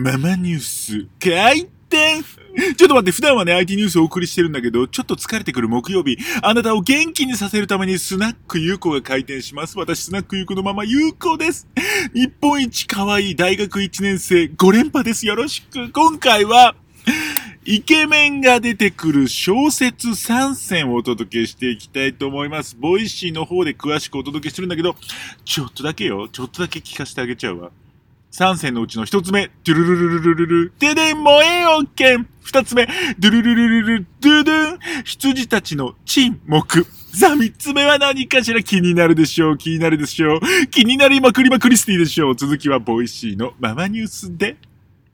ママニュース、開店ちょっと待って、普段はね、IT ニュースをお送りしてるんだけど、ちょっと疲れてくる木曜日、あなたを元気にさせるためにスナック優子が開店します。私、スナック優子のママ優子です。日本一可愛い大学1年生5連覇です。よろしく。今回は、イケメンが出てくる小説3選をお届けしていきたいと思います。 Voicy の方で詳しくお届けしてるんだけど、ちょっとだけよ。ちょっとだけ聞かせてあげちゃうわ。三選のうちの一つ目、ドゥルルルルルルル、ででん、燃えよ剣。2つ目、ドゥルルルルル、ドゥドゥン、羊たちの沈黙。さあ、3つ目は何かしら？気になるでしょう。気になるでしょう。気になりまくりまくりスティでしょう。続きは Voicy のママニュースで。